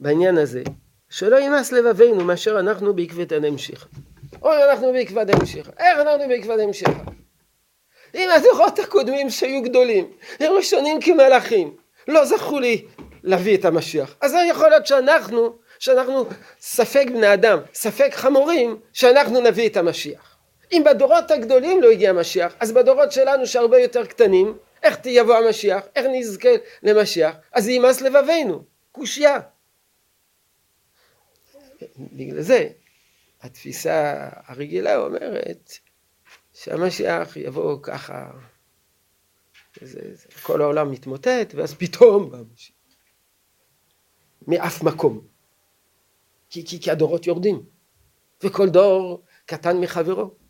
בעניין הזה, שלא ימאס לבבינו מאשר אנחנו בעקבתא דמשיחא. אוי, אנחנו בעקבתא דמשיחא. איך אנחנו בעקבתא דמשיחא? אם הדורות הקודמים שהיו גדולים, הם ראשונים כמלאכים, לא זכו לי להביא את המשיח. אז יכול להיות שאנחנו, שאנחנו ספק בני אדם, ספק חמורים, שאנחנו נביא את המשיח. אם בדורות הגדולים לא הגיע המשיח, אז בדורות שלנו שהרבה יותר קטנים, איך יבוא המשיח? איך נזכה למשיח? אז ימאס לבבינו, קושייה. בגלל זה התפיסה הרגילה אומרת שהמשיח יבוא ככה, זה, זה, כל העולם מתמוטט ואז פתאום בא המשיח. מאף מקום. כי, כי, כי הדורות יורדים וכל דור קטן מחברו.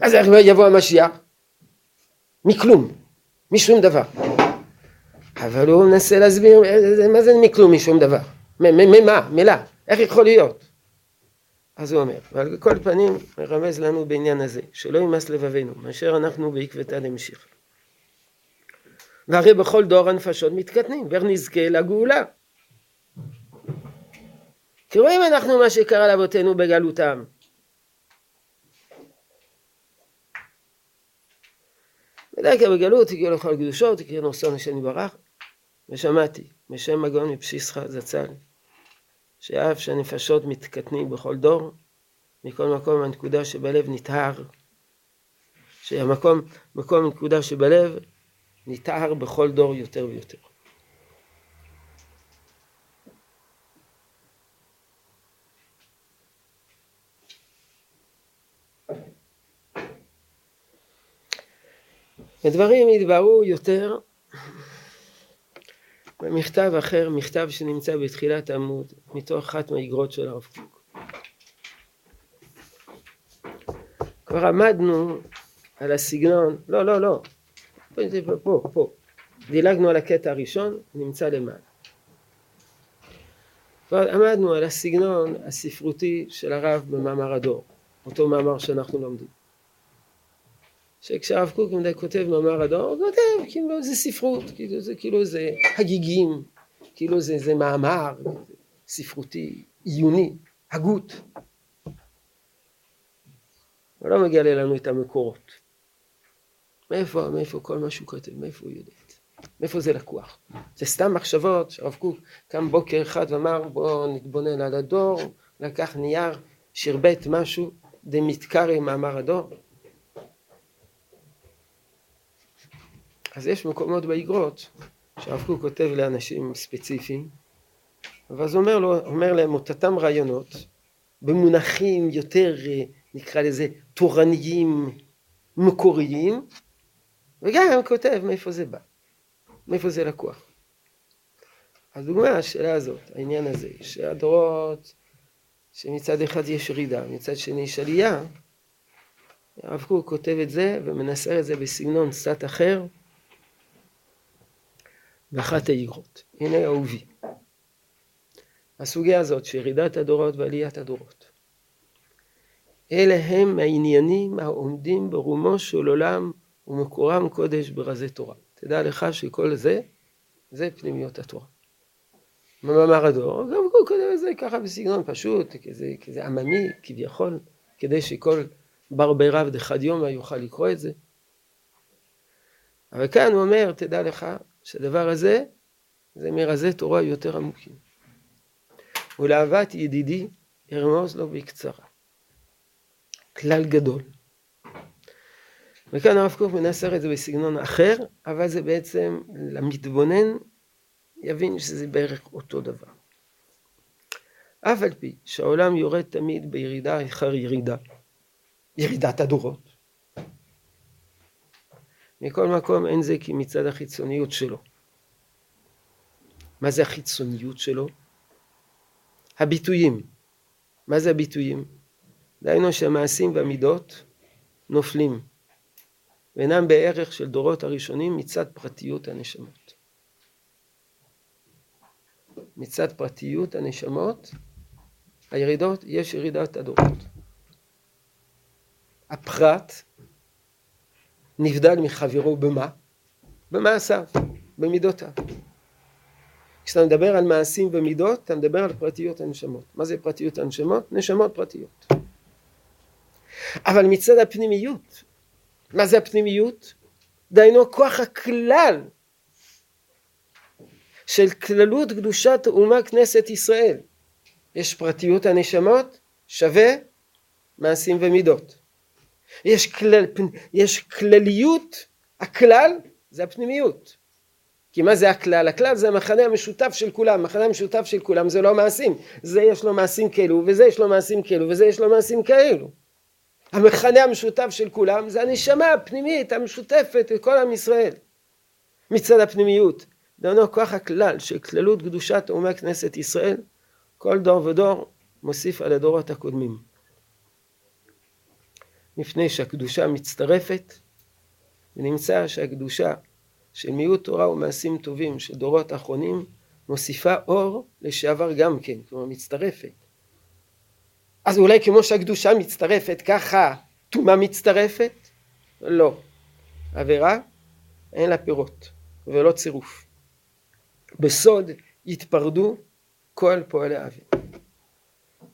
אז איך יבוא המשיח? מכלום, משום דבר. אבל הוא מנסה להסביר מה זה מכלום משום דבר. ממה? מילה. איך יכול להיות? אז הוא אומר, ועל כל פנים מרמז לנו בעניין הזה, שלא ימאס לבבינו, מאשר אנחנו בעקבתא דמשיחא. והרי בכל דור הנפשות מתקטנים, ואיך נזכה לגאולה. כי רואים אנחנו מה שקרה לאבותינו בגלותם. ודאי בגלות הגיעו לכל קדושות, הקריאו נושא השם יברך, ושמעתי בשם מגון מפשיסחה זצ"ל, שאף שהנפשות מתקטנים בכל דור, מכל מקום הנקודה שבלב נטהר, שהמקום, מקום הנקודה שבלב נטהר בכל דור יותר ויותר. הדברים יתבררו יותר במכתב אחר, מכתב שנמצא בתחילת העמוד, מתוך אחת מהאגרות של הרב קוק. כבר עמדנו על הסגנון, לא, לא, לא, פה, פה, פה. דילגנו על הקטע הראשון, נמצא למעלה. כבר עמדנו על הסגנון הספרותי של הרב במאמר הדור, אותו מאמר שאנחנו לומדים. שכשהרב קוק כותב מאמר הדור, הוא כותב כאילו זה ספרות, כאילו זה כאילו זה הגיגים, כאילו זה, זה מאמר ספרותי, עיוני, הגות. הוא לא מגלה לנו את המקורות. מאיפה, מאיפה כל מה שהוא כותב, מאיפה הוא יודע את זה? מאיפה זה לקוח? זה סתם מחשבות שהרב קוק קם בוקר אחד ואמר בואו נתבונן על הדור, לקח נייר, שרבט משהו, דמתקרא מאמר הדור. אז יש מקומות באגרות שהרב קוק כותב לאנשים ספציפיים, ואז אומר, לו, אומר להם אותם רעיונות במונחים יותר נקרא לזה תורניים מקוריים, וגם כותב מאיפה זה בא, מאיפה זה לקוח. אז דוגמה השאלה הזאת, העניין הזה, שהדורות, שמצד אחד יש ירידה, מצד שני יש עלייה, הרב קוק כותב את זה ומנסה את זה בסגנון קצת אחר, באחת האיגרות. הנה אהובי. הסוגיה הזאת, שירידת הדורות ועליית הדורות. אלה הם העניינים העומדים ברומו של עולם ומקורם קודש ברזי תורה. תדע לך שכל זה, זה פנימיות התורה. במאמר הדור, גם הוא כותב את זה ככה בסגנון פשוט, כזה, כזה עממי כביכול, כדי שכל בר ברב דחד יומא יוכל לקרוא את זה. אבל כאן הוא אומר, תדע לך, שהדבר הזה זה מרזי תורה יותר עמוקים. ולאהבת ידידי ארמוז לו בקצרה. כלל גדול. וכאן הרב קוק מנסר את זה בסגנון אחר, אבל זה בעצם למתבונן יבין שזה בערך אותו דבר. אף על פי שהעולם יורד תמיד בירידה אחר ירידה, ירידת הדורות, מכל מקום אין זה כי מצד החיצוניות שלו. מה זה החיצוניות שלו? הביטויים. מה זה הביטויים? דהיינו שהמעשים והמידות נופלים ואינם בערך של דורות הראשונים מצד פרטיות הנשמות. מצד פרטיות הנשמות, הירידות, יש ירידת הדורות. הפרט נבדל מחברו במה? במעשיו, במידותיו. כשאתה מדבר על מעשים ומידות, אתה מדבר על פרטיות הנשמות. מה זה פרטיות הנשמות? נשמות פרטיות. אבל מצד הפנימיות, מה זה הפנימיות? דהיינו כוח הכלל של כללות קדושת אומה כנסת ישראל. יש פרטיות הנשמות שווה מעשים ומידות. יש, כלל, יש כלליות, הכלל זה הפנימיות. כי מה זה הכלל? הכלל זה המחנה המשותף של כולם, המחנה המשותף של כולם זה לא מעשים, זה יש לו מעשים כאלו וזה יש לו מעשים כאלו וזה יש לו מעשים כאלו. המכנה המשותף של כולם זה הנשמה הפנימית המשותפת לכל עם ישראל. מצד הפנימיות, דהיינו כוח הכלל של כללות קדושת אומי כנסת ישראל, כל דור ודור מוסיף על הדורות הקודמים. מפני שהקדושה מצטרפת, ונמצא שהקדושה של מיעוט תורה ומעשים טובים של דורות אחרונים מוסיפה אור לשעבר גם כן, כלומר מצטרפת. אז אולי כמו שהקדושה מצטרפת, ככה טומאה מצטרפת? לא. עבירה אין לה פירות ולא צירוף. בסוד יתפרדו כל פועלי האוויר.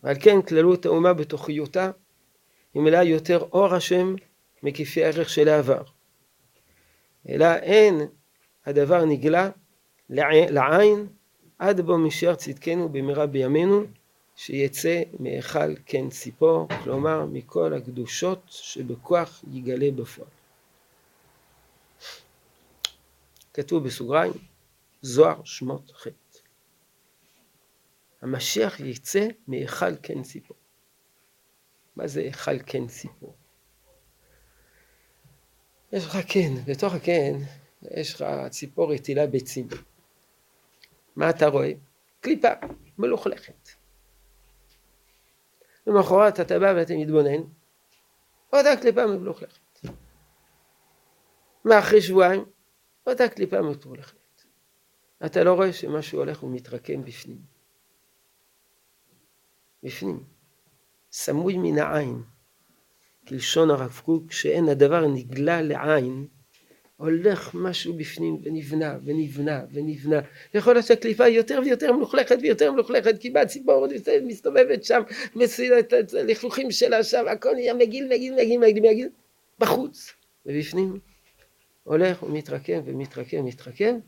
ועל כן כללות האומה בתוכיותה היא מלאה יותר אור השם מכפי הערך של העבר. אלא אין הדבר נגלה לעין עד בו משאר צדקנו במהרה בימינו שיצא מהיכל כן ציפור, כלומר מכל הקדושות שבכוח יגלה בפועל. כתוב בסוגריים, זוהר שמות ח'. המשיח יצא מהיכל כן ציפור. מה זה היכל כן ציפור? יש לך קן, בתוך הקן יש לך ציפור רטילה ביצים. מה אתה רואה? קליפה מלוכלכת. למחרת אתה בא ואתה מתבונן, אותה קליפה מלוכלכת. מה אחרי שבועיים? אותה קליפה מלוכלכת. אתה לא רואה שמשהו הולך ומתרקם בפנים. בפנים. סמוי מן העין. כלשון הרב קוק, שאין הדבר נגלה לעין, הולך משהו בפנים ונבנה ונבנה ונבנה. יכול להיות שהקליפה היא יותר ויותר מלוכלכת ויותר מלוכלכת, כי באה ציפור מסתובבת שם, מסילה את הלכלוכים שלה שם, הכל נהיה מגעיל, מגעיל, מגעיל, מגעיל, מגעיל, בחוץ. ובפנים הולך ומתרקם ומתרקם ומתרקם,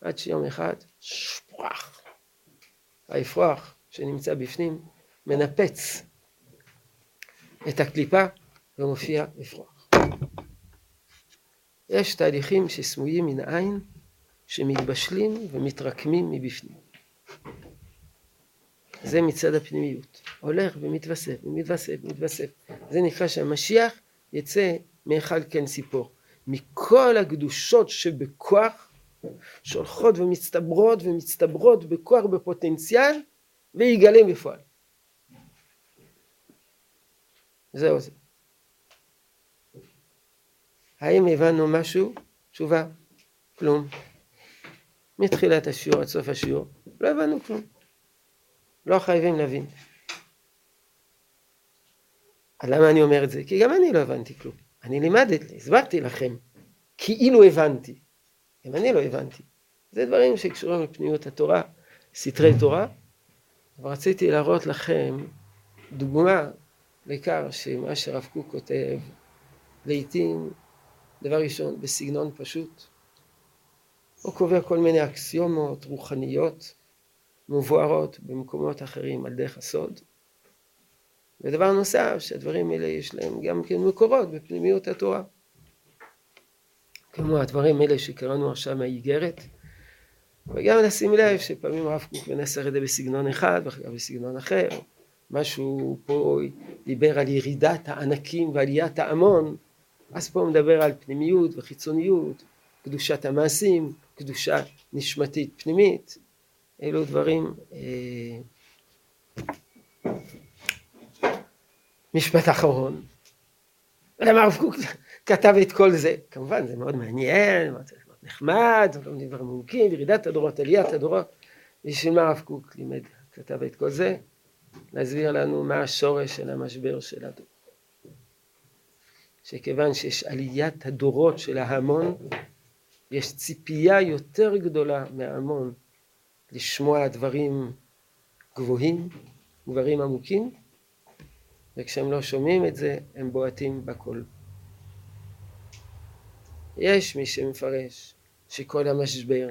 עד שיום אחד, שפרח. האפרוח שנמצא בפנים מנפץ את הקליפה ומופיע אפרוח. יש תהליכים שסמויים מן העין שמתבשלים ומתרקמים מבפנים. זה מצד הפנימיות. הולך ומתווסף ומתווסף ומתווסף. זה נקרא שהמשיח יצא מהיכל כן ציפור. מכל הקדושות שבכוח שהולכות ומצטברות ומצטברות בכוח בפוטנציאל ויגלם בפועל. זהו זה. האם הבנו משהו? תשובה, כלום. מתחילת השיעור עד סוף השיעור, לא הבנו כלום. לא חייבים להבין. למה אני אומר את זה? כי גם אני לא הבנתי כלום. אני לימדתי, הסברתי לכם, כאילו הבנתי. גם אני לא הבנתי. זה דברים שקשורים לפניות התורה, סתרי תורה, אבל רציתי להראות לכם דוגמה לכך שמה שרב קוק כותב, לעיתים, דבר ראשון, בסגנון פשוט, הוא קובע כל מיני אקסיומות רוחניות מבוארות במקומות אחרים על דרך הסוד. ודבר נוסף, שהדברים האלה יש להם גם כן מקורות בפנימיות התורה. כמו הדברים האלה שקראנו עכשיו מהאיגרת, וגם לשים לב שפעמים הרב קוק מנסח את זה בסגנון אחד ואחר כך בסגנון אחר. משהו פה דיבר על ירידת הענקים ועליית ההמון, אז פה הוא מדבר על פנימיות וחיצוניות, קדושת המעשים, קדושה נשמתית פנימית. אלו דברים... אה... משפט אחרון. למה הרב קוק כתב את כל זה? כמובן זה מאוד מעניין, מאוד נחמד, לומדים דברים עמוקים, ירידת הדורות, עליית הדורות. בשביל מה הרב קוק לימד, כתב את כל זה? להסביר לנו מה השורש של המשבר של הדור. שכיוון שיש עליית הדורות של ההמון, יש ציפייה יותר גדולה מההמון לשמוע דברים גבוהים, דברים עמוקים, וכשהם לא שומעים את זה, הם בועטים בקול. יש מי שמפרש שכל המשבר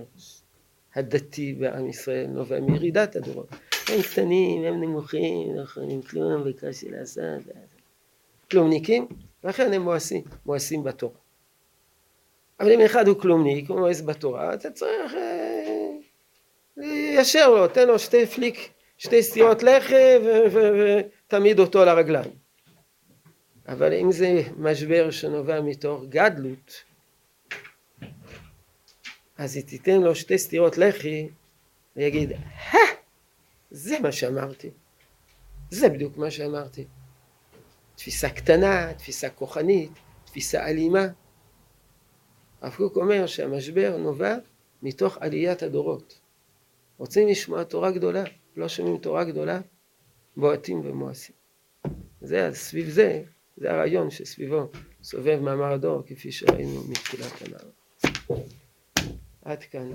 הדתי בעם ישראל נובע מירידת הדורות. הם קטנים, הם נמוכים, לא יכולים כלום, וקשה לעשות. כלומניקים, לכן הם מואסים, מואסים בתורה. אבל אם אחד הוא כלומניק, הוא מואס בתורה, אתה צריך אה, ליישר לו, תן לו שתי פליק, שתי סטירות לחם ותעמיד אותו על הרגליים. אבל אם זה משבר שנובע מתוך גדלות, אז היא תיתן לו שתי סטירות לחי ויגיד, זה מה שאמרתי. זה בדיוק מה שאמרתי. תפיסה קטנה, תפיסה כוחנית, תפיסה אלימה. הרב קוק אומר שהמשבר נובע מתוך עליית הדורות. רוצים לשמוע תורה גדולה, לא שומעים תורה גדולה, בועטים ומואסים. זה, סביב זה, זה הרעיון שסביבו סובב מאמר הדור, כפי שראינו מתחילת הנער. עד כאן.